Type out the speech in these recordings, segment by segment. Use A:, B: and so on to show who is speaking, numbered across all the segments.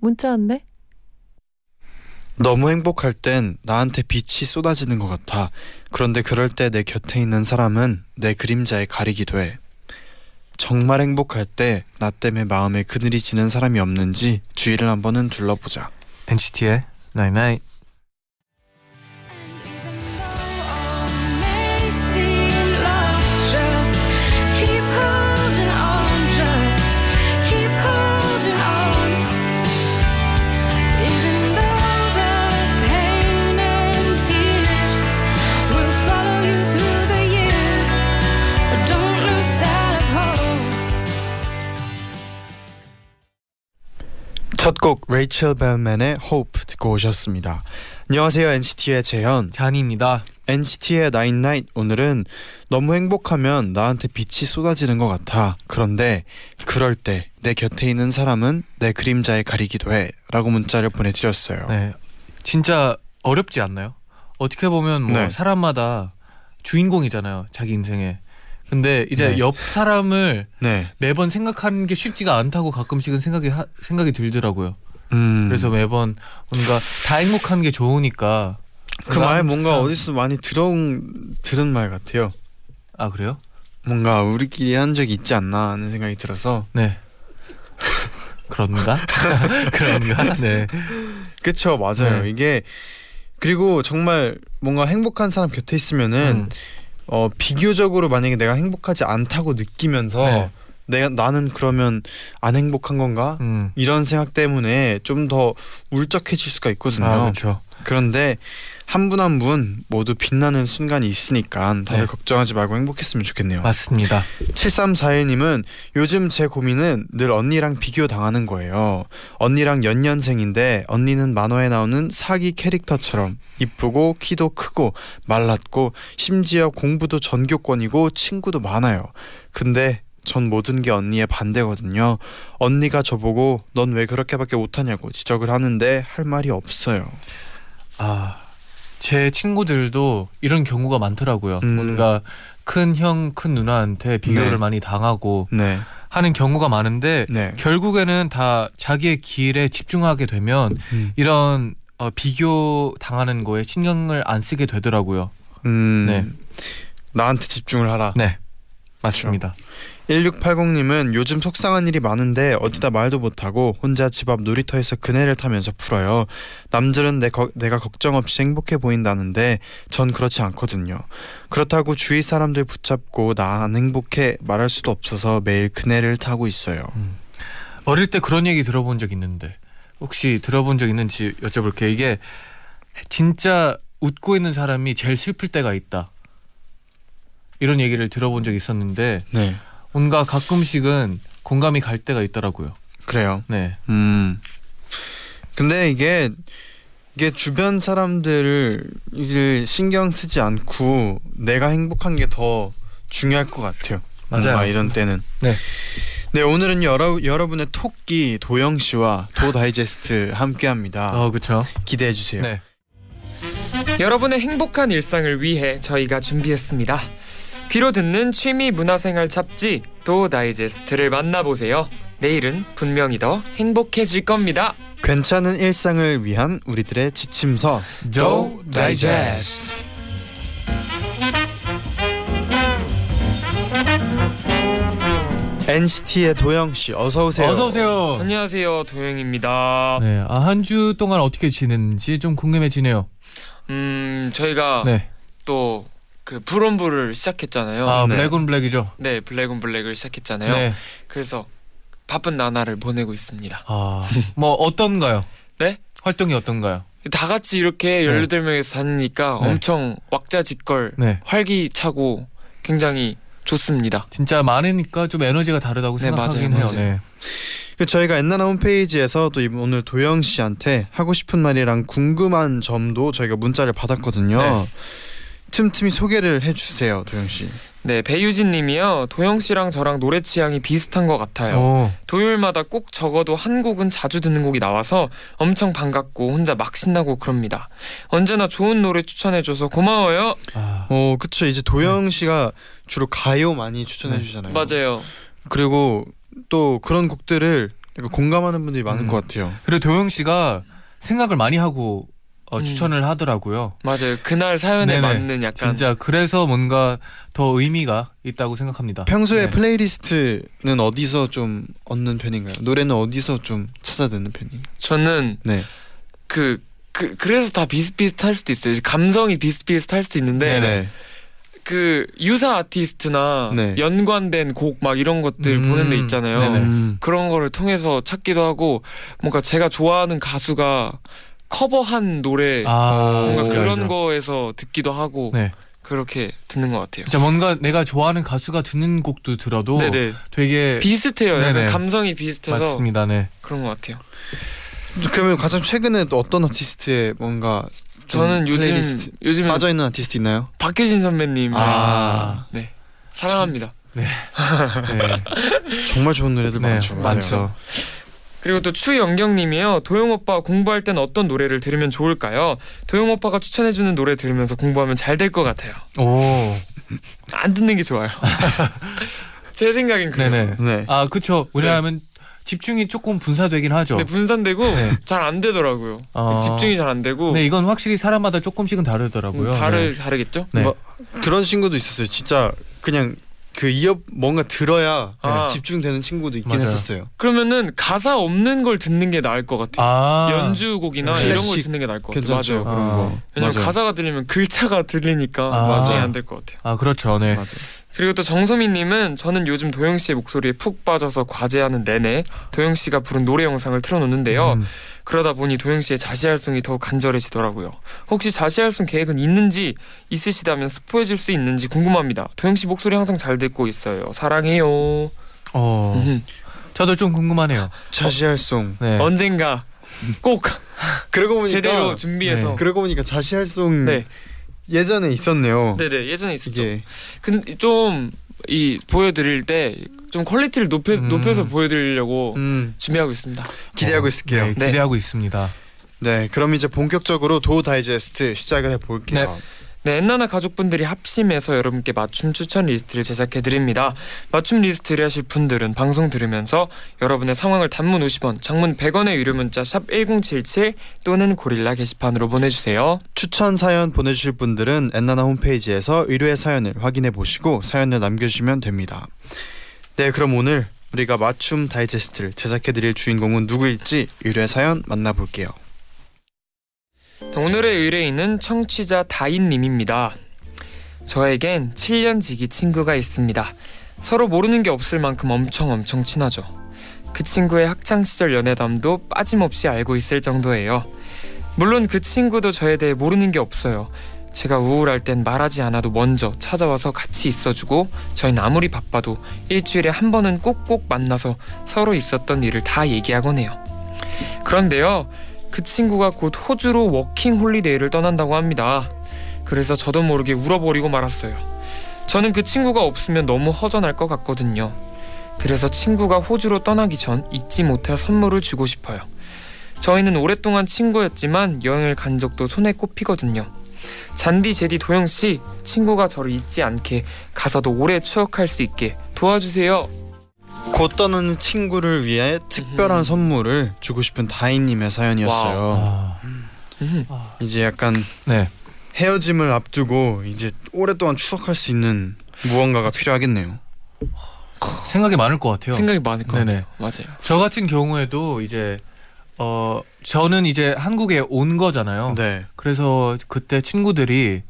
A: 문자 왔네.
B: 너무 행복할 땐 나한테 빛이 쏟아지는 것 같아. 그런데 그럴 때 내 곁에 있는 사람은 내 그림자에 가리기도 해. 정말 행복할 때 나 때문에 마음에 그늘이 지는 사람이 없는지 주위를 한번은 둘러보자.
C: NCT의 Night Night.
D: Even
B: 첫곡 레이첼 벨맨의 Hope 듣고 오셨습니다. 안녕하세요 NCT의 재현.
C: 잔입니다.
B: NCT의 Night Night 오늘은 너무 행복하면 나한테 빛이 쏟아지는 것 같아. 그런데 그럴 때 내 곁에 있는 사람은 내 그림자에 가리기도 해.라고 문자를 보내드렸어요.
C: 네. 진짜 어렵지 않나요? 어떻게 보면 뭐
B: 네.
C: 사람마다 주인공이잖아요. 자기 인생에. 근데 이제
B: 네.
C: 옆 사람을
B: 네.
C: 매번 생각하는 게 쉽지가 않다고 가끔씩은 생각이 하, 생각이 들더라고요.
B: 음.
C: 그래서 매번 뭔가 다 행복한 게 좋으니까
B: 그 말 뭔가 어디서 많이 들어온 들은 말 같아요.
C: 아 그래요?
B: 뭔가 우리끼리 한 적이 있지 않나 하는 생각이 들어서
C: 네. 그런가? 그런가? 네.
B: 그쵸 맞아요.
C: 네.
B: 이게 그리고 정말 뭔가 행복한 사람 곁에 있으면은
C: 음.
B: 어 비교적으로 만약에 내가 행복하지 않다고 느끼면서
C: 네.
B: 내가 나는 그러면 안 행복한 건가
C: 음.
B: 이런 생각 때문에 좀 더 울적해질 수가 있거든요.
C: 아 그렇죠.
B: 그런데 한 분 한 분 모두 빛나는 순간이 있으니까 다들
C: 네.
B: 걱정하지 말고 행복했으면 좋겠네요.
C: 맞습니다.
B: 7341님은 요즘 제 고민은 늘 언니랑 비교 당하는 거예요. 언니랑 연년생인데 언니는 만화에 나오는 사기 캐릭터처럼 이쁘고 키도 크고 말랐고 심지어 공부도 전교권이고 친구도 많아요. 근데 전 모든 게 언니의 반대거든요. 언니가 저보고 넌 왜 그렇게밖에 못하냐고 지적을 하는데 할 말이 없어요.
C: 아, 제 친구들도 이런 경우가 많더라고요.
B: 음.
C: 뭔가 큰 형, 큰 누나한테 비교를
B: 네.
C: 많이 당하고
B: 네,
C: 하는 경우가 많은데
B: 네,
C: 결국에는 다 자기의 길에 집중하게 되면
B: 음,
C: 이런 어, 비교 당하는 거에 신경을 안 쓰게 되더라고요.
B: 음,
C: 네.
B: 나한테 집중을 하라.
C: 네, 맞습니다.
B: 1680님은 요즘 속상한 일이 많은데 어디다 말도 못하고 혼자 집 앞 놀이터에서 그네를 타면서 풀어요. 남들은 내 거, 내가 걱정 없이 행복해 보인다는데 전 그렇지 않거든요. 그렇다고 주위 사람들 붙잡고 나 안 행복해 말할 수도 없어서 매일 그네를 타고 있어요.
C: 어릴 때 그런 얘기 들어본 적 있는데 혹시 들어본 적 있는지 여쭤볼게요. 이게 진짜 웃고 있는 사람이 제일 슬플 때가 있다. 이런 얘기를 들어본 적 있었는데
B: 네,
C: 뭔가 가끔씩은 공감이 갈 때가 있더라고요.
B: 그래요.
C: 네.
B: 음. 근데 이게 이게 주변 사람들을 이게 신경 쓰지 않고 내가 행복한 게 더 중요할 것 같아요.
C: 맞아요.
B: 이런 때는.
C: 네.
B: 네 오늘은 여러 여러분의 토끼 도영 씨와 도 다이제스트 함께합니다.
C: 어, 그렇죠.
B: 기대해 주세요.
C: 네.
E: 여러분의 행복한 일상을 위해 저희가 준비했습니다. 귀로 듣는 취미 문화생활 잡지 도 다이제스트를 만나보세요. 내일은 분명히 더 행복해질 겁니다.
B: 괜찮은 일상을 위한 우리들의 지침서
C: 도 다이제스트.
B: NCT의 도영 씨 어서 오세요.
C: 어서 오세요.
E: 안녕하세요 도영입니다.
C: 네. 아, 한 주 동안 어떻게 지냈는지 좀 궁금해지네요.
E: 음 저희가
C: 네.
E: 또 그 불온불을 시작했잖아요.
C: 아,
B: 네.
C: 블랙온 블랙이죠.
E: 네 블랙온 블랙을 시작했잖아요.
C: 네.
E: 그래서 바쁜 나날을 보내고 있습니다.
C: 아, 뭐 어떤가요?
E: 네?
C: 활동이 어떤가요?
E: 다 같이 이렇게
C: 네.
E: 18명에서 다니니까
C: 네.
E: 엄청 왁자지껄
C: 네.
E: 활기차고 굉장히 좋습니다.
C: 진짜 많으니까 좀 에너지가 다르다고
E: 네,
C: 생각하긴
E: 맞아요,
C: 해요.
E: 맞아요.
C: 네.
B: 저희가 엔나나 홈페이지에서 또 오늘 도영 씨한테 하고 싶은 말이랑 궁금한 점도 저희가 문자를 받았거든요.
E: 네.
B: 틈틈이 소개를 해주세요, 도영 씨.
E: 네, 배유진 님이요. 도영 씨랑 저랑 노래 취향이 비슷한 것 같아요.
C: 오,
E: 토요일마다 꼭 적어도 한 곡은 자주 듣는 곡이 나와서 엄청 반갑고 혼자 막 신나고 그럽니다. 언제나 좋은 노래 추천해줘서 고마워요.
C: 아,
B: 어, 그쵸. 이제 도영 씨가 주로 가요 많이 추천해
C: 네.
B: 주잖아요.
E: 맞아요.
B: 그리고 또 그런 곡들을 공감하는 분들이 많을
C: 음.
B: 것 같아요.
C: 그리고 도영 씨가 생각을 많이 하고 어,
E: 음.
C: 추천을 하더라고요.
E: 맞아요. 그날 사연에
C: 네네.
E: 맞는 약간
C: 진짜 그래서 뭔가 더 의미가 있다고 생각합니다.
B: 평소에
C: 네.
B: playlist는 어디서 좀 얻는 편인가요? 노래는 어디서 좀 찾아 듣는 편이에요?
E: 저는
B: 네.
E: 그, 그 그래서 다 비슷비슷할 수도 있어요. 감성이 비슷비슷할 수도 있는데
C: 네네.
E: 그 유사 아티스트나
B: 네.
E: 연관된 곡 막 이런 것들
C: 음,
E: 보는 데 있잖아요.
C: 네네.
B: 음.
E: 그런 거를 통해서 찾기도 하고 뭔가 제가 좋아하는 가수가 커버한 노래
C: 아,
E: 뭔가
C: 뭔지
E: 그런
C: 알죠.
E: 거에서 듣기도 하고
C: 네.
E: 그렇게 듣는 것 같아요.
C: 진짜 뭔가 내가 좋아하는 가수가 듣는 곡도 들어도
E: 네네
C: 되게
E: 비슷해요. 약간
C: 네네.
E: 감성이 비슷해서
C: 맞습니다. 네.
E: 그런 것 같아요.
B: 그러면 가장 최근에 또 어떤 아티스트의 뭔가 좀
E: 저는 요즘
B: 플레이리스트
E: 요즘
B: 빠져 있는 아티스트 있나요?
E: 박효신 선배님
B: 아.
E: 네 사랑합니다.
C: 네.
B: 정말 좋은 노래들
C: 네,
B: 많죠. 맞아요.
C: 많죠.
E: 그리고 또 추영경님이요. 도영 오빠 공부할 땐 어떤 노래를 들으면 좋을까요? 도영 오빠가 추천해주는 노래 들으면서 공부하면 잘 될 것 같아요.
C: 오.
E: 안 듣는 게 좋아요. 제 생각엔 그래요.
C: 네네.
B: 네.
C: 아, 그쵸. 왜냐하면 집중이 조금 분산되긴 하죠.
E: 근데 분산되고
C: 네.
E: 잘안 되더라고요.
C: 아.
E: 집중이 잘 안 되고
C: 네, 이건 확실히 사람마다 조금씩은 다르더라고요.
E: 음, 다르
C: 네.
E: 다르겠죠?
C: 네.
B: 뭐, 그런 친구도 있었어요. 진짜 그냥 그 이어 뭔가 들어야
E: 아.
B: 집중되는 친구도 있긴
C: 맞아요.
B: 했었어요.
E: 그러면은 가사 없는 걸 듣는 게 나을 것 같아요.
C: 아.
E: 연주곡이나
B: 클래식
E: 이런 걸 듣는 게 나을 것 같아요.
B: 괜찮죠.
E: 맞아요.
B: 그런
C: 아.
B: 거.
E: 왜냐면
B: 맞아요.
E: 가사가 들리면 글자가 들리니까
C: 아.
E: 집중이
B: 맞아요.
E: 안될 것 같아요.
C: 아, 그렇죠. 네.
B: 맞아요.
E: 그리고 또 정소민님은 저는 요즘 도영 씨의 목소리에 푹 빠져서 과제하는 내내 도영 씨가 부른 노래 영상을 틀어놓는데요.
C: 음.
E: 그러다 보니 도영 씨의 자시할송이 더욱 간절해지더라고요. 혹시 자시할송 계획은 있는지 있으시다면 스포해 줄 수 있는지 궁금합니다. 도영 씨 목소리 항상 잘 듣고 있어요. 사랑해요.
C: 어. 저도 좀 궁금하네요.
B: 자시할송.
C: 네.
E: 언젠가 꼭
B: 그러고 보니까
E: 제대로 준비해서.
C: 네.
B: 그러고 보니까 자시할송
E: 네,
B: 예전에 있었네요.
E: 네네 예전에 있었죠.
B: 이게
E: 근데 좀이 보여드릴 때 좀 quality를 높여
C: 음.
E: 높여서 보여드리려고
B: 음,
E: 준비하고 있습니다.
B: 기대하고
C: 어,
B: 있을게요.
C: 네,
E: 네.
C: 기대하고 있습니다.
B: 네, 그럼 이제 본격적으로 도 다이제스트 시작을 해볼게요.
E: 네, 엔나나 가족분들이 합심해서 여러분께 맞춤 추천 리스트를 제작해 드립니다. 맞춤 리스트를 하실 분들은 방송 들으면서 여러분의 상황을 단문 50원, 장문 100원의 유료 문자 샵 #1077 또는 고릴라 게시판으로 보내 주세요.
B: 추천 사연 보내 주실 분들은 엔나나 홈페이지에서 의뢰 사연을 확인해 보시고 사연을 남겨 주시면 됩니다. 네, 그럼 오늘 우리가 맞춤 다이제스트를 제작해드릴 주인공은 누구일지 의뢰 사연 만나볼게요.
E: 오늘의 의뢰인은 청취자 다인님입니다. 저에겐 7년 지기 친구가 있습니다. 서로 모르는 게 없을 만큼 엄청 엄청 친하죠. 그 친구의 학창 시절 연애담도 빠짐없이 알고 있을 정도예요. 물론 그 친구도 저에 대해 모르는 게 없어요. 제가 우울할 땐 말하지 않아도 먼저 찾아와서 같이 있어주고 저희는 아무리 바빠도 일주일에 한 번은 꼭꼭 만나서 서로 있었던 일을 다 얘기하곤 해요. 그런데요, 그 친구가 곧 호주로 워킹 홀리데이를 떠난다고 합니다. 그래서 저도 모르게 울어버리고 말았어요. 저는 그 친구가 없으면 너무 허전할 것 같거든요. 그래서 친구가 호주로 떠나기 전 잊지 못할 선물을 주고 싶어요. 저희는 오랫동안 친구였지만 여행을 간 적도 손에 꼽히거든요. 잔디, 제디, 도영 씨, 친구가 저를 잊지 않게 가서도 오래 추억할 수 있게 도와주세요.
B: 곧 떠나는 친구를 위해 특별한
E: 음흠.
B: 선물을 주고 싶은 다인님의 사연이었어요.
C: 아,
E: 음,
B: 이제 약간
C: 네.
B: 헤어짐을 앞두고 이제 오랫동안 추억할 수 있는 무언가가 필요하겠네요.
C: 생각이 많을 것 같아요.
E: 생각이 많을 것
C: 네네.
E: 같아요. 맞아요.
C: 저 같은 경우에도 이제 어 저는 이제 한국에 온 거잖아요.
B: 네.
C: 그래서 그때 친구들이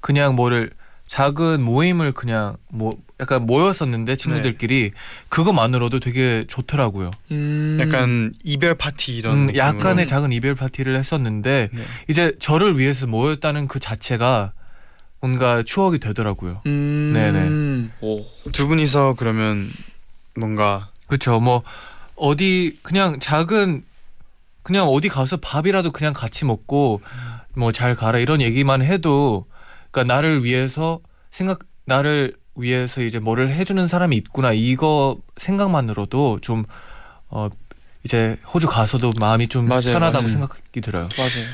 C: 그냥 뭐를 작은 모임을 그냥 뭐 약간 모였었는데 친구들끼리 그것만으로도 되게 좋더라고요.
E: 음,
B: 약간 이별 파티 이런
C: 음,
B: 느낌으로.
C: 약간의 작은 이별 파티를 했었는데
B: 네.
C: 이제 저를 위해서 모였다는 그 자체가 뭔가 추억이 되더라고요.
E: 음,
C: 네네.
E: 오,
B: 두 분이서 그러면 뭔가
C: 그렇죠. 뭐 어디 그냥 작은 그냥 어디 가서 밥이라도 그냥 같이 먹고 뭐 잘 가라 이런 얘기만 해도 그러니까 나를 위해서 생각 나를 위해서 이제 뭐를 해주는 사람이 있구나 이거 생각만으로도 좀 어 이제 호주 가서도 마음이 좀
E: 맞아요,
C: 편하다고
E: 맞아요.
C: 생각이 들어요.
E: 맞아요.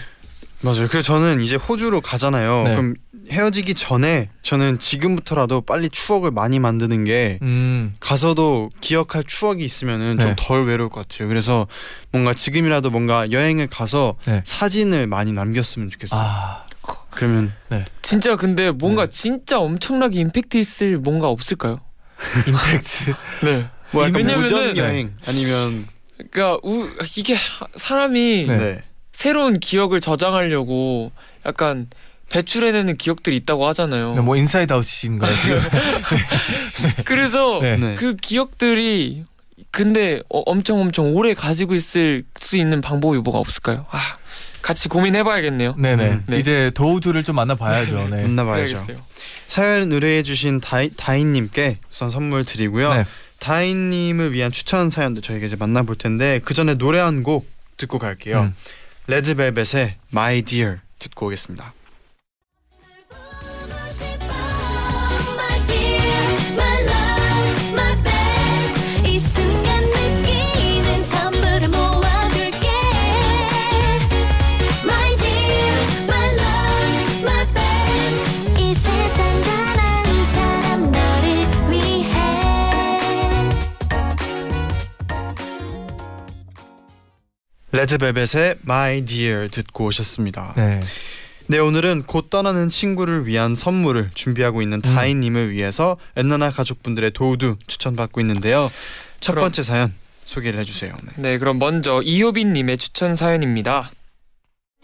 B: 맞아요. 그래서 저는 이제 호주로 가잖아요.
C: 네.
B: 그럼 헤어지기 전에 저는 지금부터라도 빨리 추억을 많이 만드는 게
C: 음,
B: 가서도 기억할 추억이 있으면은 좀
C: 네.
B: 덜 외로울 것 같아요. 그래서 뭔가 지금이라도 뭔가 여행을 가서
C: 네.
B: 사진을 많이 남겼으면 좋겠어요.
C: 아,
B: 그러면
E: 진짜 근데 뭔가
C: 네.
E: 진짜 엄청나게 임팩트 있을 뭔가 없을까요?
C: 임팩트.
E: 네.
B: 뭐 약간
E: 왜냐면은-
B: 무전 여행 아니면
E: 그러니까 우, 이게 사람이
C: 네.
B: 네.
E: 새로운 기억을 저장하려고 약간 배출해내는 기억들이 있다고 하잖아요.
C: 뭐 Inside Out인가요 지금?
E: 그래서
C: 네.
B: 네.
E: 그 기억들이 근데 어, 엄청 엄청 오래 가지고 있을 수 있는 방법이 뭐가 없을까요? 아, 같이 고민해봐야겠네요.
C: 네네.
B: 음,
E: 네.
C: 이제 도우두를 좀 만나봐야죠. 네.
B: 만나봐야죠. 사연 의뢰해주신 다이, 다인님께 우선 선물 드리고요.
C: 네.
B: 다인님을 위한 추천 사연도 저희가 이제 만나볼 텐데 그 전에 노래 한 곡 듣고 갈게요.
C: 음.
B: 레드벨벳의 My Dear 듣고 오겠습니다. 레드벨벳의 My Dear 듣고 오셨습니다. 네.
C: 네.
B: 오늘은 곧 떠나는 친구를 위한 선물을 준비하고 있는
C: 음.
B: 다인님을 위해서 엔나나 가족분들의 도우도 추천받고 있는데요. 첫
E: 그럼-
B: 번째 사연 소개를 해주세요. 네.
E: 네, 그럼 먼저 이효빈님의 추천 사연입니다.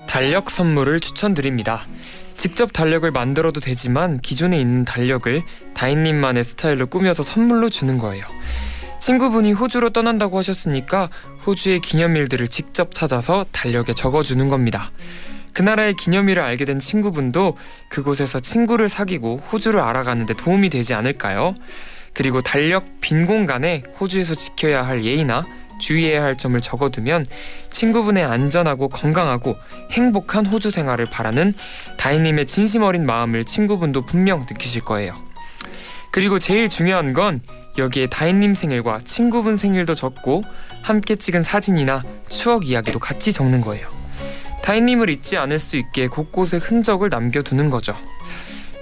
E: 달력 선물을 추천드립니다. 직접 달력을 만들어도 되지만 기존에 있는 달력을 다인님만의 스타일로 꾸며서 선물로 주는 거예요. 친구분이 호주로 떠난다고 하셨으니까 호주의 기념일들을 직접 찾아서 달력에 적어주는 겁니다. 그 나라의 기념일을 알게 된 친구분도 그곳에서 친구를 사귀고 호주를 알아가는데 도움이 되지 않을까요? 그리고 달력 빈 공간에 호주에서 지켜야 할 예의나 주의해야 할 점을 적어두면 친구분의 안전하고 건강하고 행복한 호주 생활을 바라는 다이님의 진심 어린 마음을 친구분도 분명 느끼실 거예요. 그리고 제일 중요한 건 여기에 다이님 생일과 친구분 생일도 적고 함께 찍은 사진이나 추억 이야기도 같이 적는 거예요. 다이님을 잊지 않을 수 있게 곳곳에 흔적을 남겨두는 거죠.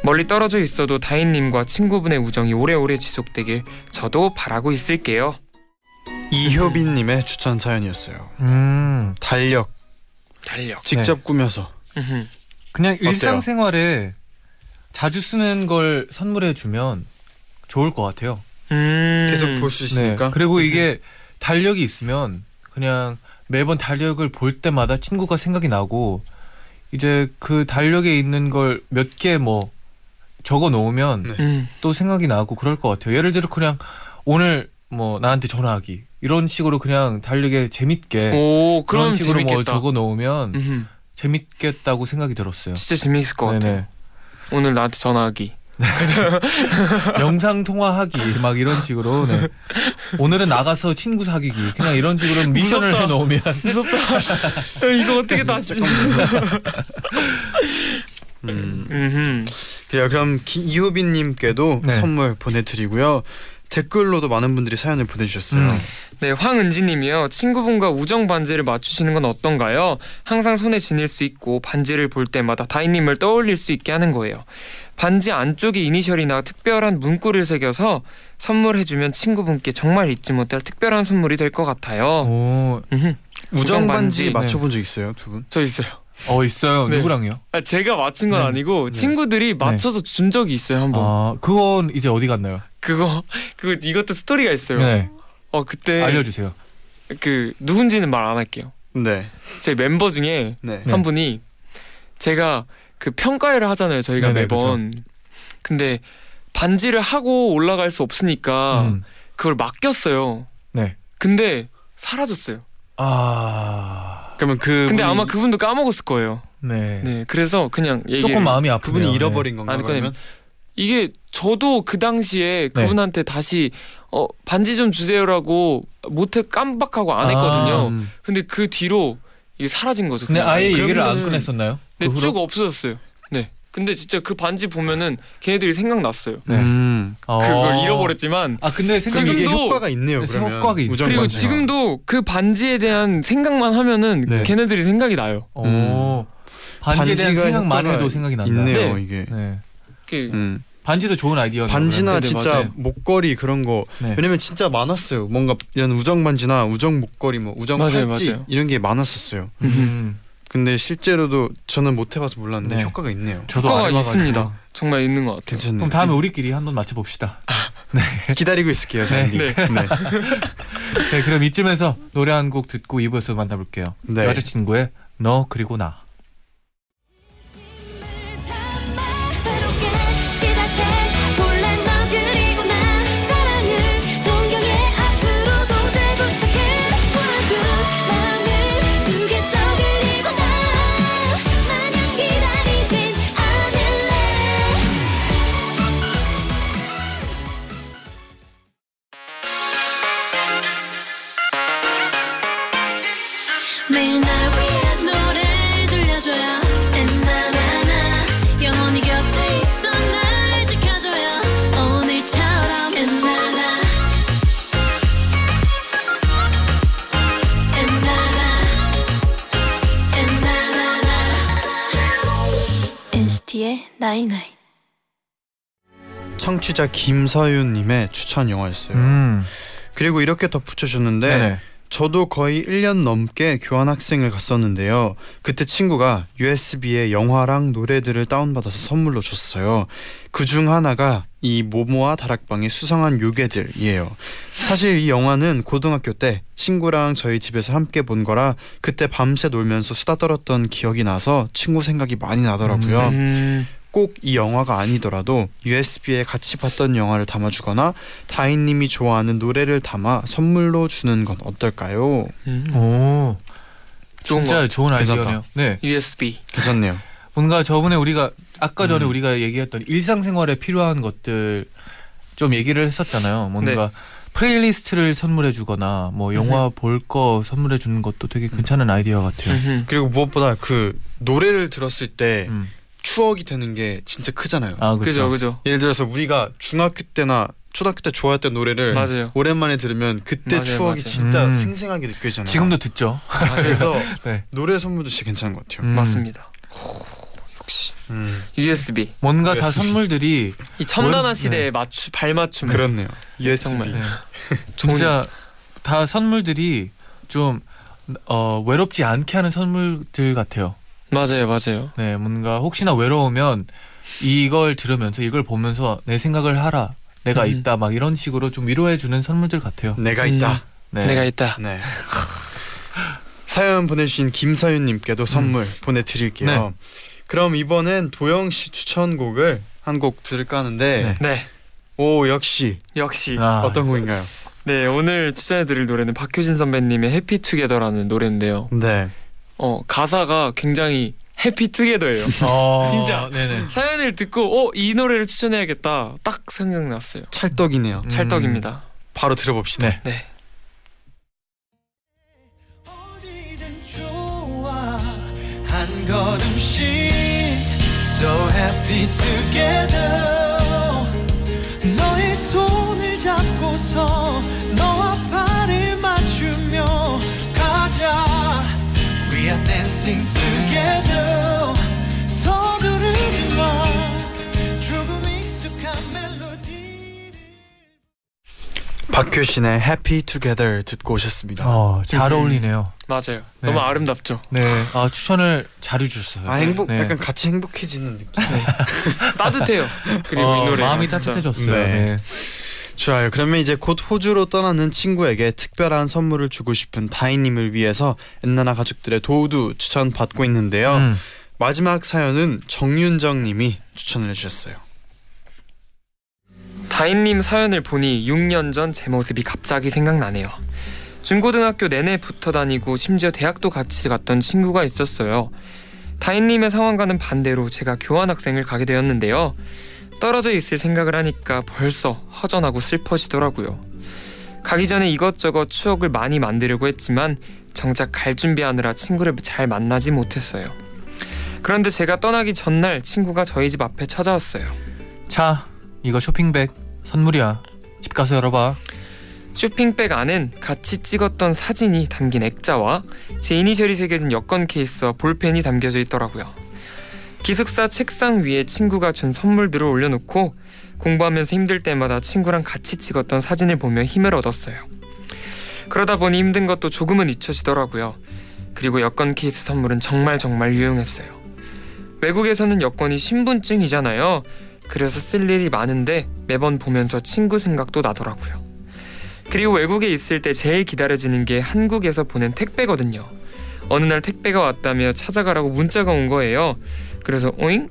E: 멀리 떨어져 있어도 다인님과 친구분의 우정이 오래오래 지속되길 저도 바라고 있을게요.
B: 이효빈님의 추천 사연이었어요.
C: 음.
B: 달력
E: 달력.
B: 직접 꾸며서
E: 음흠.
C: 그냥
B: 어때요?
C: 일상생활에 자주 쓰는 걸 선물해 주면 좋을 것 같아요.
E: 음.
B: 계속 볼 수 있으니까.
C: 네. 그리고 이게 달력이 있으면 그냥 매번 달력을 볼 때마다 친구가 생각이 나고 이제 그 달력에 있는 걸 몇 개 뭐 적어 놓으면
B: 네.
E: 음.
C: 또 생각이 나고 그럴 것 같아요. 예를 들어 그냥 오늘 뭐 나한테 전화하기 이런 식으로 그냥 달력에 재밌게
E: 오,
C: 그런 식으로
E: 재밌겠다.
C: 뭐 적어 놓으면
E: 음흠.
C: 재밌겠다고 생각이 들었어요.
E: 진짜 재밌을 것 같아요.
C: 네네.
E: 오늘 나한테 전화하기.
C: 영상 통화하기 막 이런 식으로 네. 오늘은 나가서 친구 사귀기 그냥 이런 식으로 미션을
E: 무섭다.
C: 해 놓으면
E: 무섭다. 이거 어떻게 다시?
B: 음.
E: 음흠.
B: 그래요. 그럼 기- 이효빈님께도
C: 네.
B: 선물 보내드리고요. 댓글로도 많은 분들이 사연을 보내주셨어요.
C: 음.
E: 네, 황은지님이요. 친구분과 우정 반지를 맞추시는 건 어떤가요? 항상 손에 지닐 수 있고 반지를 볼 때마다 다이님을 떠올릴 수 있게 하는 거예요. 반지 안쪽에 이니셜이나 특별한 문구를 새겨서 선물해주면 친구분께 정말 잊지 못할 특별한 선물이 될 것 같아요.
C: 오.
B: 우정 반지
E: 네.
B: 맞춰본 적 있어요, 두 분?
E: 저 있어요.
C: 어 있어요.
E: 네.
C: 누구랑요?
E: 아, 제가 맞춘 건
C: 네.
E: 아니고 친구들이 맞춰서 준 적이 있어요 한 번.
C: 아 그건 이제 어디 갔나요?
E: 그거 그거 이것도 스토리가 있어요.
C: 네,
E: 어 그때
C: 알려주세요.
E: 그 누군지는 말 안 할게요.
B: 네.
E: 제 멤버 중에
B: 네.
C: 네.
E: 한 분이 제가 그 평가회를 하잖아요 저희가
C: 네네,
E: 매번. 근데 반지를 하고 올라갈 수 없으니까
C: 음.
E: 그걸 맡겼어요.
C: 네.
E: 근데 사라졌어요.
C: 아,
B: 그러면 그
E: 근데
B: 분이-
E: 아마 그분도 까먹었을 거예요.
C: 네.
E: 네, 그래서 그냥 얘기를
C: 조금 마음이 아프네요.
B: 그분이 잃어버린 건가요?
E: 아니,
B: 그러면?
E: 이게 저도 그 당시에
C: 네.
E: 그분한테 다시 어 반지 좀 주세요라고 못해 깜빡하고 안 했거든요.
B: 음.
E: 근데 그 뒤로 이게 사라진 거죠.
C: 근데. 아예 얘기를 안 꺼냈었나요?
E: 네,
C: 그 후로?
E: 쭉 없어졌어요. 네. 근데 진짜 그 반지 보면은 걔네들이 생각났어요.
C: 네.
B: 음.
C: 어.
E: 그걸 잃어버렸지만
C: 아 근데 생각이
B: 이게
E: 지금도-
B: 효과가 있네요.
C: 네,
B: 그러면
C: 효과가 있-
B: 우정
E: 그리고
B: 반지가.
E: 지금도 그 반지에 대한 생각만 하면은
C: 네.
E: 걔네들이 생각이 나요.
C: 어. 반지에 대한 생각만 해도 생각이 난다.
B: 있네요.
E: 네.
B: 이게.
C: 네.
E: 그
B: 음.
C: 반지도 좋은 아이디어네요.
B: 반지나 진짜
E: 맞아요.
B: 목걸이 그런 거
C: 네.
B: 왜냐면 진짜 많았어요. 뭔가 이런 우정 반지나 우정 목걸이 뭐 우정
E: 맞아요,
B: 팔찌
E: 맞아요.
B: 이런 게 많았었어요.
C: 음.
B: 근데 실제로도 저는 못 해봐서 몰랐는데
C: 네.
B: 효과가 있네요.
C: 저도 안
E: 효과가. 있습니다. 정말 있는 것 같아요.
B: 괜찮네요.
C: 그럼 다음에 우리끼리 한번 맞춰봅시다.
B: 기다리고 있을게요,
C: 네.
B: 잔디. 네. 네.
C: 네, 그럼 이쯤에서 노래 한 곡 듣고 2부에서 만나볼게요.
B: 네.
C: 여자친구의 너 그리고 나.
D: 나이나이
B: 청취자 김서윤님의 추천 영화였어요.
C: 음.
B: 그리고 이렇게 덧붙여줬는데
C: 네네.
B: 저도 거의 1년 넘게 교환학생을 갔었는데요. 그때 친구가 USB에 영화랑 노래들을 다운받아서 선물로 줬어요. 그 중 하나가 이 모모와 다락방의 수상한 요괴들이에요. 사실 이 영화는 고등학교 때 친구랑 저희 집에서 함께 본 거라 그때 밤새 놀면서 수다 떨었던 기억이 나서 친구 생각이 많이 나더라고요.
E: 음,
B: 꼭 이 영화가 아니더라도 USB에 같이 봤던 영화를 담아주거나 다인님이 좋아하는 노래를 담아 선물로 주는 건 어떨까요?
E: 음.
C: 오.
E: 좋은
C: 진짜 좋은
B: 괜찮다.
C: 아이디어네요. 네.
E: USB.
B: 괜찮네요.
C: 뭔가 저번에 우리가 아까 전에
B: 음.
C: 우리가 얘기했던 일상생활에 필요한 것들 좀 얘기를 했었잖아요. 뭔가 playlist를 선물해 주거나 뭐 영화 볼 거 선물해 주는 것도 되게 괜찮은 아이디어 같아요.
E: 음흠.
B: 그리고 무엇보다 그 노래를 들었을 때
C: 음.
B: 추억이 되는 게 진짜 크잖아요.
C: 아,
E: 그죠
C: 그렇죠.
E: 그죠.
B: 예를 들어서 우리가 중학교 때나 초등학교 때 좋아했던 노래를
E: 맞아요.
B: 오랜만에 들으면 그때
E: 맞아요,
B: 추억이
E: 맞아요.
B: 진짜
C: 음.
B: 생생하게 느껴지잖아요.
C: 지금도 듣죠.
B: 그래서
C: 네.
B: 노래 선물도 진짜 괜찮은 것 같아요.
C: 음.
E: 맞습니다. 역시
B: 음.
E: USB.
C: 뭔가 다
B: USB.
C: 선물들이
E: 이 첨단한
C: 원-
E: 시대의 맞추 발맞춤.
B: 그렇네요. USB.
E: 정말.
C: 네. 진짜 다 선물들이 좀 어, 외롭지 않게 하는 선물들 같아요.
E: 맞아요 맞아요.
C: 네, 뭔가 혹시나 외로우면 이걸 들으면서 이걸 보면서 내 생각을 하라. 내가
E: 음.
C: 있다. 막 이런 식으로 좀 위로해 주는 선물들 같아요.
B: 내가
E: 음.
B: 있다.
C: 네.
E: 내가 있다.
B: 네. 사연 보내주신 김서윤님께도 선물 보내드릴게요.
C: 네.
B: 그럼 이번엔 도영 씨 추천곡을 한 곡 들을까 하는데
C: 네.
B: 네오 역시
E: 역시
C: 아,
B: 어떤 곡인가요?
E: 네 오늘 추천해드릴 노래는 박효진 선배님의 해피투게더라는 노래인데요.
B: 네.
E: 어 가사가 굉장히 해피투게더예요.
C: 어,
E: 진짜.
C: 네네.
E: 사연을 듣고 어이 노래를 추천해야겠다 딱 생각났어요.
B: 찰떡이네요.
C: 음.
E: 찰떡입니다.
B: 바로 들어봅시다.
C: 네.
E: 네.
F: So happy together 너의 are dancing together 서두르지 마 조금 익숙한 멜로디를
B: 박효신의 Happy Together 듣고 오셨습니다.
C: 어, 잘
E: 음.
C: 어울리네요.
E: 맞아요.
C: 네.
E: 너무 아름답죠.
C: 네. 아, 추천을 잘 해주셨어요.
B: 아 행복
C: 네.
B: 약간 같이 행복해지는 느낌.
E: 따뜻해요. 그리고
C: 어,
E: 이 노래
C: 마음이 따뜻해졌어요.
B: 네.
C: 네.
B: 좋아요. 그러면 이제 곧 호주로 떠나는 친구에게 특별한 선물을 주고 싶은 다인님을 위해서 엔나나 가족들의 도우도 추천 받고 있는데요.
C: 음.
B: 마지막 사연은 정윤정님이 추천을 해주셨어요.
E: 다인님 사연을 보니 6년 전 제 모습이 갑자기 생각나네요. 중고등학교 내내 붙어 다니고 심지어 대학도 같이 갔던 친구가 있었어요. 다인님의 상황과는 반대로 제가 교환학생을 가게 되었는데요. 떨어져 있을 생각을 하니까 벌써 허전하고 슬퍼지더라고요. 가기 전에 이것저것 추억을 많이 만들려고 했지만 정작 갈 준비하느라 친구를 잘 만나지 못했어요. 그런데 제가 떠나기 전날 친구가 저희 집 앞에 찾아왔어요.
C: 자, 이거 쇼핑백 선물이야. 집 가서 열어봐.
E: 쇼핑백 안엔 같이 찍었던 사진이 담긴 액자와 제 이니셜이 새겨진 여권 케이스와 볼펜이 담겨져 있더라고요. 기숙사 책상 위에 친구가 준 선물들을 올려놓고 공부하면서 힘들 때마다 친구랑 같이 찍었던 사진을 보며 힘을 얻었어요. 그러다 보니 힘든 것도 조금은 잊혀지더라고요. 그리고 여권 케이스 선물은 정말 정말 유용했어요. 외국에서는 여권이 신분증이잖아요. 그래서 쓸 일이 많은데 매번 보면서 친구 생각도 나더라고요. 그리고 외국에 있을 때 제일 기다려지는 게 한국에서 보낸 택배거든요. 어느 날 택배가 왔다며 찾아가라고 문자가 온 거예요. 그래서 오잉?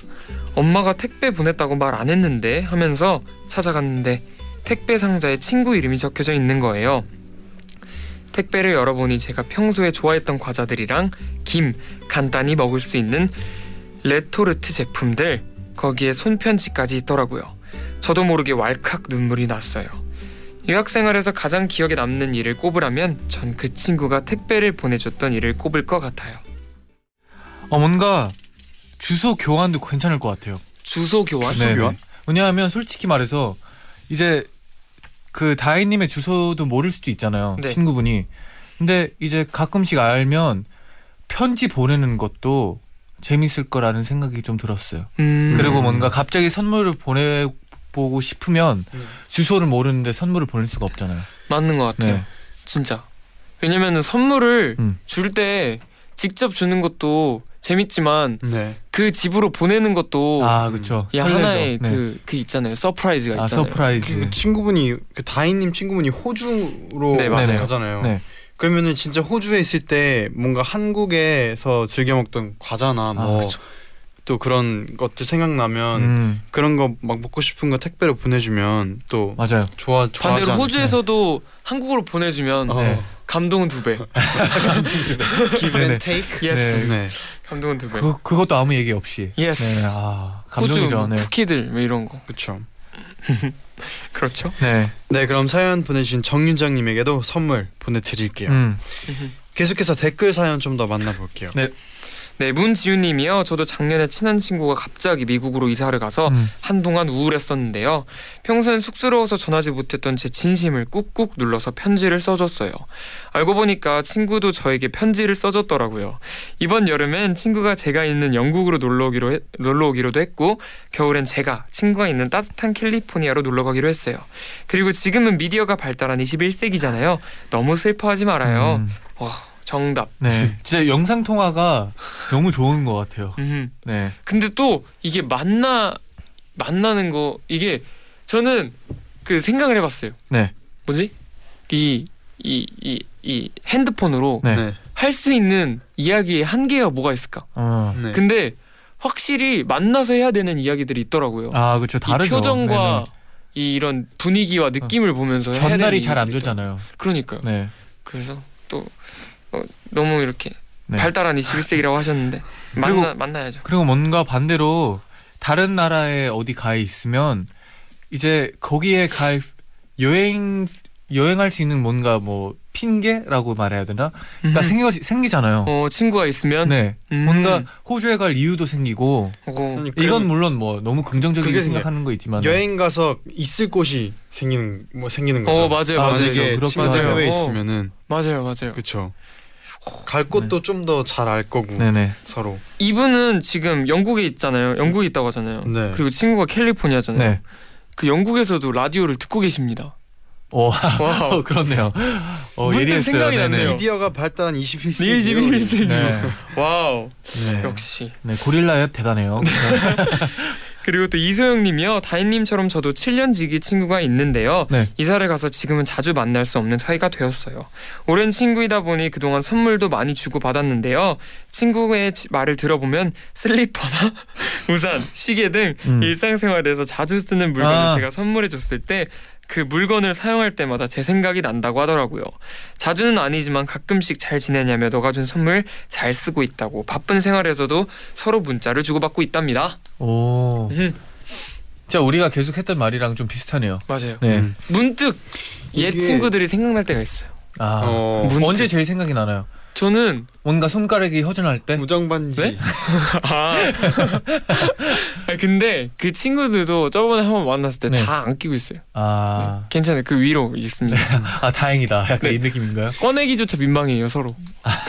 E: 엄마가 택배 보냈다고 말 안 했는데 하면서 찾아갔는데 택배 상자에 친구 이름이 적혀져 있는 거예요. 택배를 열어보니 제가 평소에 좋아했던 과자들이랑 김, 간단히 먹을 수 있는 레토르트 제품들 거기에 손편지까지 있더라고요. 저도 모르게 왈칵 눈물이 났어요. 유학 생활에서 가장 기억에 남는 일을 꼽으라면 전 그 친구가 택배를 보내줬던 일을 꼽을 것 같아요.
C: 어 뭔가 주소 교환도 괜찮을 것 같아요.
E: 주소 교환?
C: 네,
B: 교환?
C: 네. 왜냐하면 솔직히 말해서 이제 그 다혜님의 주소도 모를 수도 있잖아요.
E: 네.
C: 친구분이. 근데 이제 가끔씩 알면 편지 보내는 것도 재밌을 거라는 생각이 좀 들었어요.
E: 음.
C: 그리고 뭔가 갑자기 선물을 보내보고 싶으면
B: 음.
C: 주소를 모르는데 선물을 보낼 수가 없잖아요.
E: 맞는 것 같아요.
C: 네.
E: 진짜. 왜냐면은 선물을
C: 음.
E: 줄때 직접 주는 것도 재밌지만
B: 네.
E: 그 집으로 보내는 것도
C: 아 그렇죠.
E: 이. 하나의
C: 네.
E: 그, 그 있잖아요. surprise가
C: 아
E: 있잖아요.
C: surprise.
B: 그 친구분이 그 다인님 친구분이 호주로
E: 네, 맞아요.
B: 가잖아요.
C: 네.
B: 그러면은 진짜 호주에 있을 때 뭔가 한국에서 즐겨 먹던 과자나
C: 아,
B: 뭐
C: 그쵸.
B: 또 그런 것들 생각나면
C: 음,
B: 그런 거 막 먹고 싶은 거 택배로 보내주면 또
C: 맞아요.
B: 좋아 좋아하지
E: 반대로? 호주에서도 한국으로 보내주면
B: 어.
C: 네.
E: 감동은 두 배.
B: give and take.
E: yes.
B: 네.
E: 감동은 두 배.
C: 그 그것도 아무 얘기 없이.
E: yes.
C: 네, 아
E: 호주
C: 감동이죠.
E: 뭐
C: 네.
E: 쿠키들 뭐 이런 거.
B: 그렇죠.
E: 그렇죠.
C: 네.
B: 네, 그럼 사연 보내주신 정윤정님에게도 선물 보내드릴게요.
C: 음.
B: 계속해서 댓글 사연 좀 더 만나볼게요.
C: 네.
E: 네, 문지윤님이요. 저도 작년에 친한 친구가 갑자기 미국으로 이사를 가서
C: 음.
E: 한동안 우울했었는데요. 평소엔 쑥스러워서 전하지 못했던 제 진심을 꾹꾹 눌러서 편지를 써줬어요. 알고 보니까 친구도 저에게 편지를 써줬더라고요. 이번 여름엔 친구가 제가 있는 영국으로 놀러 오기로 했- 놀러 오기로도 했고 겨울엔 제가 친구가 있는 따뜻한 캘리포니아로 놀러 가기로 했어요. 그리고 지금은 미디어가 발달한 21세기잖아요. 너무 슬퍼하지 말아요.
C: 음.
E: 와, 정답.
C: 네. 진짜 영상 통화가 너무 좋은 것 같아요.
E: 음.
C: 네.
E: 근데 또 이게 만나 만나는 거 이게 저는 그 생각을 해봤어요.
C: 네.
E: 뭐지? 이 이 이 이 핸드폰으로
C: 네.
B: 네.
E: 할수 있는 이야기의 한계가 뭐가 있을까?
C: 어.
B: 네.
E: 근데 확실히 만나서 해야 되는 이야기들이 있더라고요.
C: 아 그렇죠.
E: 이
C: 다르죠.
E: 표정과
C: 네네.
E: 이 이런 분위기와 느낌을 보면서
C: 전달이 잘 안. 되잖아요.
E: 그러니까요.
C: 네.
E: 그래서 또 어, 너무 이렇게
C: 네.
E: 발달한 21세기라고 하셨는데
C: 그리고-
E: 만나 만나야죠.
C: 그리고 뭔가 반대로 다른 나라에 어디 가 있으면 이제 거기에 갈 여행 여행할 수 있는 뭔가 뭐 핑계라고 말해야 되나? 그러니까
E: 음.
C: 생기 생기잖아요.
E: 어 친구가 있으면
C: 네.
E: 음.
C: 뭔가 호주에 갈 이유도 생기고
E: 어,
C: 이건 물론 뭐 너무 긍정적이게
B: 그게
C: 생각하는 거 있지만
B: 여행 가서 있을 곳이 생기는 뭐 생기는 거죠.
E: 어 맞아요
C: 아,
E: 맞아요
B: 만약에
C: 그렇긴
B: 친구가
C: 하죠.
B: 해외에
E: 어.
B: 있으면은
E: 맞아요 맞아요
B: 그렇죠. 갈 곳도 좀 더 잘 알 거고
C: 네네.
B: 서로.
E: 이분은 지금 영국에 있잖아요 영국에 있다고 하잖아요
B: 네.
E: 그리고 친구가 캘리포니아잖아요
C: 네.
E: 그 영국에서도 라디오를 듣고 계십니다
C: 오,
E: wow
C: 어, 그렇네요. 어,
E: 문득
C: 예리했어요.
E: 생각이
C: 네네.
E: 났네요.
B: 미디어가 발달한 21세기.
E: 21세기
C: 네.
E: wow
C: 네.
E: 역시
C: 네, 고릴라 앱 대단해요.
E: 그리고 또 이소영 님이요 다인님처럼 저도 7년 지기 친구가 있는데요
C: 네.
E: 이사를 가서 지금은 자주 만날 수 없는 사이가 되었어요 오랜 친구이다 보니 그동안 선물도 많이 주고 받았는데요 친구의 지- 말을 들어보면 슬리퍼나 우산 시계 등
C: 음.
E: 일상생활에서 자주 쓰는 물건을
C: 아.
E: 제가 선물해 줬을 때 그 물건을 사용할 때마다 제 생각이 난다고 하더라고요. 자주는 아니지만 가끔씩 잘 지내냐며 너가 준 선물 잘 쓰고 있다고 바쁜 생활에서도 서로 문자를 주고받고 있답니다.
C: 오.
E: 음.
C: 진짜 우리가 계속 했던 말이랑 좀 비슷하네요.
E: 맞아요.
C: 네.
B: 음.
E: 문득 옛
B: 이게-
E: 친구들이 생각날 때가 있어요.
C: 아
B: 어,
E: 문득.
C: 언제 제일 생각이 나나요?
E: 저는
C: 뭔가 손가락이 허전할 때?
B: 무정 반지.
E: 네? 아 아니, 근데 그 친구들도 저번에 한번 만났을 때
C: 네.
E: 다 안 끼고 있어요.
C: 아,
E: 네. 괜찮아요. 그 위로 있습니다.
C: 아 다행이다. 약간
E: 네.
C: 이 느낌인가요?
E: 꺼내기조차 민망해요 서로.
B: 아,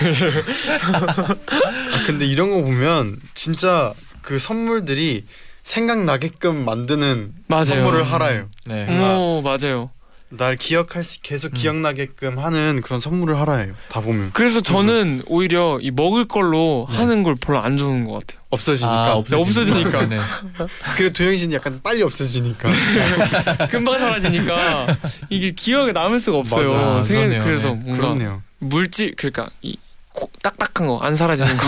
B: 근데 이런 거 보면 진짜 그 선물들이 생각나게끔 만드는
E: 맞아요.
B: 선물을 하라요.
C: 네. 뭔가
E: 오 맞아요.
B: 날 기억할 수 계속
C: 음.
B: 기억나게끔 하는 그런 선물을 하라요. 다 보면
E: 그래서 저는 오히려 이 먹을 걸로
C: 네.
E: 하는 걸 별로 안 좋은 것 같아요.
B: 없어지니까.
C: 아,
E: 없어지니까.
C: 네.
B: 그리고 도영 씨는 약간 빨리 없어지니까.
E: 금방 사라지니까 이게 기억에 남을 수가 없어요.
C: 맞아.
E: 생일
C: 그러네요.
E: 그래서
C: 네.
E: 뭔가
B: 그렇네요.
E: 물질 그러니까 이 코- 딱딱한 거 안 사라지는 거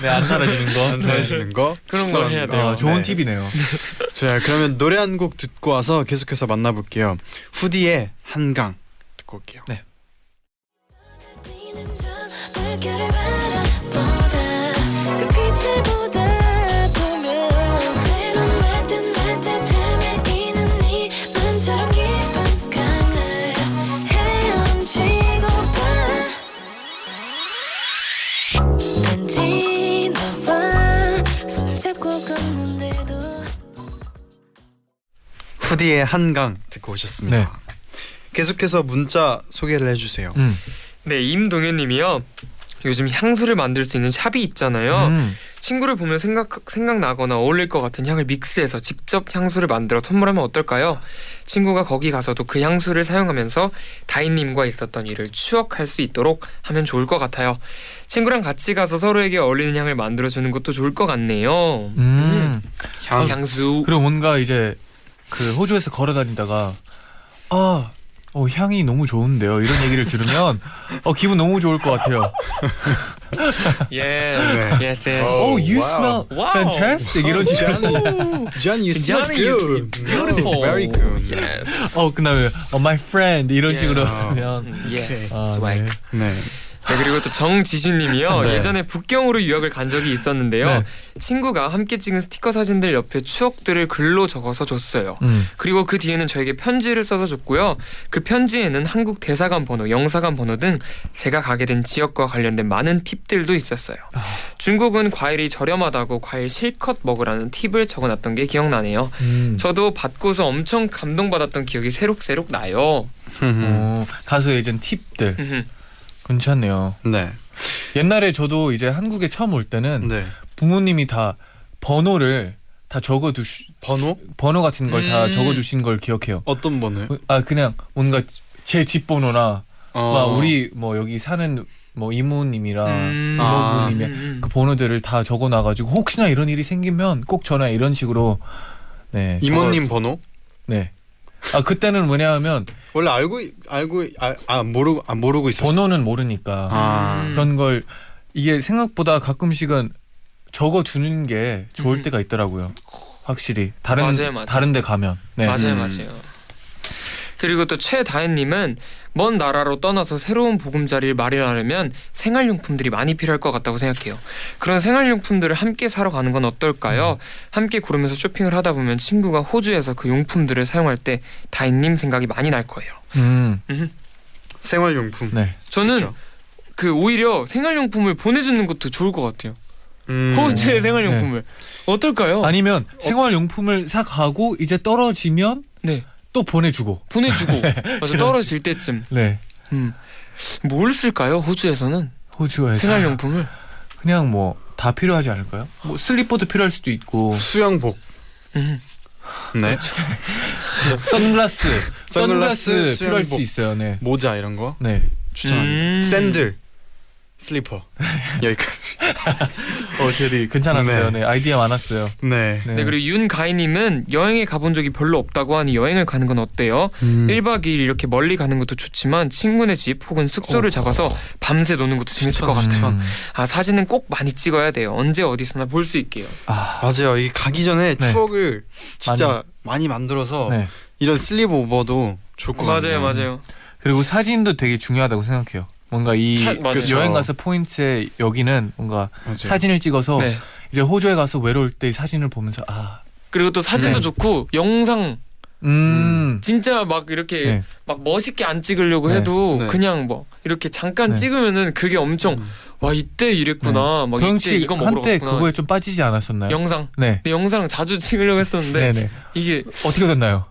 C: 네, 안 사라지는 거.
B: 안 사라지는 거.
E: 그런 걸 해야 돼요.
C: 어, 좋은
B: 네.
C: 팁이네요.
B: 자, 그러면 노래 한 곡 듣고 와서 계속해서 만나 볼게요. 후디의 한강 듣고 올게요.
C: 네.
B: 후디의 한강 듣고 오셨습니다.
C: 네.
B: 계속해서 문자 소개를 해주세요.
C: 음.
E: 네 임동현님이요. 요즘 향수를 만들 수 있는 샵이 있잖아요.
C: 음.
E: 친구를 보면 생각 생각나거나 어울릴 것 같은 향을 믹스해서 직접 향수를 만들어 선물하면 어떨까요? 친구가 거기 가서도 그 향수를 사용하면서 다인님과 있었던 일을 추억할 수 있도록 하면 좋을 것 같아요. 친구랑 같이 가서 서로에게 어울리는 향을 만들어 주는 것도 좋을 것 같네요.
C: 음.
B: 향.
E: 향수.
C: 그리고 뭔가 이제 그 호주에서 걸어 다니다가 아, 어, 향이 너무 좋은데요. 이런 얘기를 들으면 어, 기분 너무 좋을 것 같아요.
E: 예.
B: 네.
E: Yes. yes.
B: 어,
C: Oh, you
B: wow.
C: smell fantastic. 이런 식으로.
B: John, you smell
E: Johnny, you
B: good.
E: beautiful.
B: Very good.
E: Yes.
C: 어, 그다음에 어, my friend 이런
E: Yeah.
C: 식으로
B: 아.
C: 하면
E: 음, Yes.
C: 아,
E: swag.
C: 네.
B: 네.
E: 네, 그리고 또 정지슈님이요.
B: 네.
E: 예전에 북경으로 유학을 간 적이 있었는데요.
C: 네.
E: 친구가 함께 찍은 스티커 사진들 옆에 추억들을 글로 적어서 줬어요.
C: 음.
E: 그리고 그 뒤에는 저에게 편지를 써서 줬고요. 그 편지에는 한국 대사관 번호, 영사관 번호 등 제가 가게 된 지역과 관련된 많은 팁들도 있었어요.
C: 아.
E: 중국은 과일이 저렴하다고 과일 실컷 먹으라는 팁을 적어놨던 게 기억나네요.
C: 음.
E: 저도 받고서 엄청 감동받았던 기억이 새록새록 나요.
C: 어, 가서 예전 팁들. 괜찮네요.
B: 네.
C: 옛날에 저도 이제 한국에 처음 올 때는
B: 네.
C: 부모님이 다 번호를 다 적어 두시
B: 번호?
C: 번호 같은 걸 다
E: 음.
C: 적어 주신 걸 기억해요.
B: 어떤 번호요?
C: 아 그냥 뭔가 제 집 번호나
B: 어.
C: 와, 우리 뭐 여기 사는 뭐 이모님이랑
E: 음.
B: 아.
C: 이모부님이
E: 음.
C: 그 번호들을 다 적어 놔 가지고 혹시나 이런 일이 생기면 꼭 전화 이런 식으로 네
B: 이모님 번호?
C: 적어- 네. 아 그때는 뭐냐하면
B: 원래 알고 알고 아, 아 모르고 아 모르고 있었어.
C: 번호는 모르니까
B: 아.
E: 음.
C: 그런 걸 이게 생각보다 가끔씩은 적어 두는 게 좋을
E: 음.
C: 때가 있더라고요. 확실히 다른
E: 맞아요, 맞아요.
C: 다른 데 가면 네.
E: 맞아요,
B: 음.
E: 맞아요. 그리고 또 최다혜님은 먼 나라로 떠나서 새로운 보금자리를 마련하려면 생활용품들이 많이 필요할 것 같다고 생각해요. 그런 생활용품들을 함께 사러 가는 건 어떨까요? 함께 고르면서 쇼핑을 하다 보면 친구가 호주에서 그 용품들을 사용할 때 다혜님 생각이 많이 날 거예요.
C: 음.
B: 생활용품.
C: 네.
E: 저는
B: 그쵸.
E: 그 오히려 생활용품을 보내주는 것도 좋을 것 같아요.
B: 음.
E: 호주의 생활용품을 어떨까요?
C: 아니면 생활용품을 사 가고 이제 떨어지면
E: 네
C: 또 보내주고.
E: 보내주고 맞아 떨어질 때쯤
C: 네.
E: 음. 뭘 쓸까요? 호주에서는
C: 호주에서
E: 생활용품을
C: 그냥 뭐 다 필요하지 않을까요? 뭐 슬리퍼도 필요할 수도 있고
B: 수영복.
E: 음.
B: 네.
C: 선글라스,
B: 선글라스,
C: 선글라스 필요할 수
B: 수영복.
C: 있어요. 네.
B: 모자 이런 거
C: 네.
B: 추천합니다.
E: 음.
B: 샌들. 슬리퍼. 여기까지.
C: 어, 제리 괜찮았어요.
B: 네.
C: 네. 아이디어 많았어요.
B: 네.
E: 네 그리고 윤가희님은 여행에 가본 적이 별로 없다고 하니 여행을 가는 건 어때요?
B: 음.
E: 1박 2일 이렇게 멀리 가는 것도 좋지만 친구네 집 혹은 숙소를 잡아서 밤새 노는 것도 재밌을 것 같아요.
C: 음.
E: 아 사진은 꼭 많이 찍어야 돼요. 언제 어디서나 볼 수 있게요.
C: 아,
B: 맞아요. 이 가기 전에
C: 네.
B: 추억을 진짜 많이, 만들어서
C: 네.
B: 이런 sleepover도 같아요.
E: 맞아요, 맞아요.
C: 그리고 사진도 되게 중요하다고 생각해요. 뭔가 이
E: 사- 맞아요.
C: 그 여행 가서 포인트에 여기는 뭔가
B: 맞아요.
C: 사진을 찍어서
E: 네.
C: 이제 호주에 가서 외로울 때이 사진을 보면서 아
E: 그리고 또 사진도
C: 네.
E: 좋고 영상
C: 음.
E: 진짜 막 이렇게
C: 네.
E: 막 멋있게 안 찍으려고
C: 네.
E: 해도
B: 네.
E: 그냥 뭐 이렇게 잠깐
C: 네.
E: 찍으면은 그게 엄청
B: 음.
E: 와 이때 이랬구나 막 이때
C: 씨
E: 이거 먹으러
C: 한때
E: 갔구나
C: 그거에 좀 빠지지 않았었나요?
E: 영상
C: 네.
E: 영상 자주 찍으려고 했었는데
C: 네네.
E: 이게
C: 어떻게 됐나요?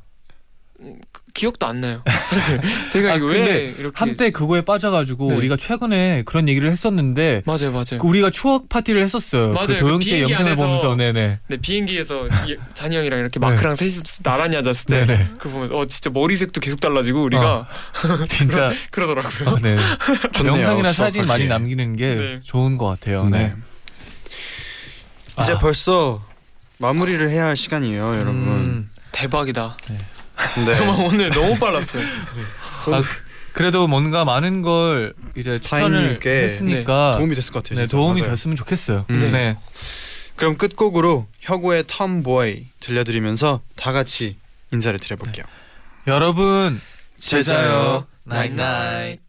E: 기억도 안 나요 사실 제가
C: 아,
E: 이거
C: 근데
E: 왜 이렇게
C: 한때 그거에 빠져가지고
E: 네.
C: 우리가 최근에 그런 얘기를 했었는데
E: 맞아요 맞아요
C: 그 우리가 추억 파티를 했었어요.
E: 맞아요.
C: 그 도영
E: 그
C: 씨의
E: 비행기
C: 영상을
E: 안에서
C: 보면서 네네.
E: 네 비행기에서 이- 잔이 형이랑 이렇게 마크랑 셋이 나란히 앉았을 때
C: 네네.
E: 그거 보면 어 진짜 머리색도 계속 달라지고 우리가
C: 진짜
E: 그러 더라고요
C: 어, 네.
B: 좋네요,
C: 영상이나 사진
B: 추억하기에.
C: 많이 남기는 게
E: 네.
C: 좋은 것 같아요. 네.
B: 네. 이제
C: 아.
B: 벌써 마무리를 해야 할 시간이에요, 여러분.
C: 음,
E: 대박이다
B: 네.
E: 정말 오늘 너무 빨랐어요
C: 아, 그래도 뭔가 많은 걸 이제 추천을
B: 타인님께
C: 했으니까
B: 도움이 됐을 것 같아요.
C: 네,
B: 진짜.
C: 도움이
B: 맞아요.
C: 됐으면 좋겠어요.
B: 음.
C: 네.
B: 그럼 끝곡으로 혁오의 톰보이 들려드리면서 다 같이 인사를 드려볼게요.
C: 여러분
B: 제자요.
C: 나잇나잇.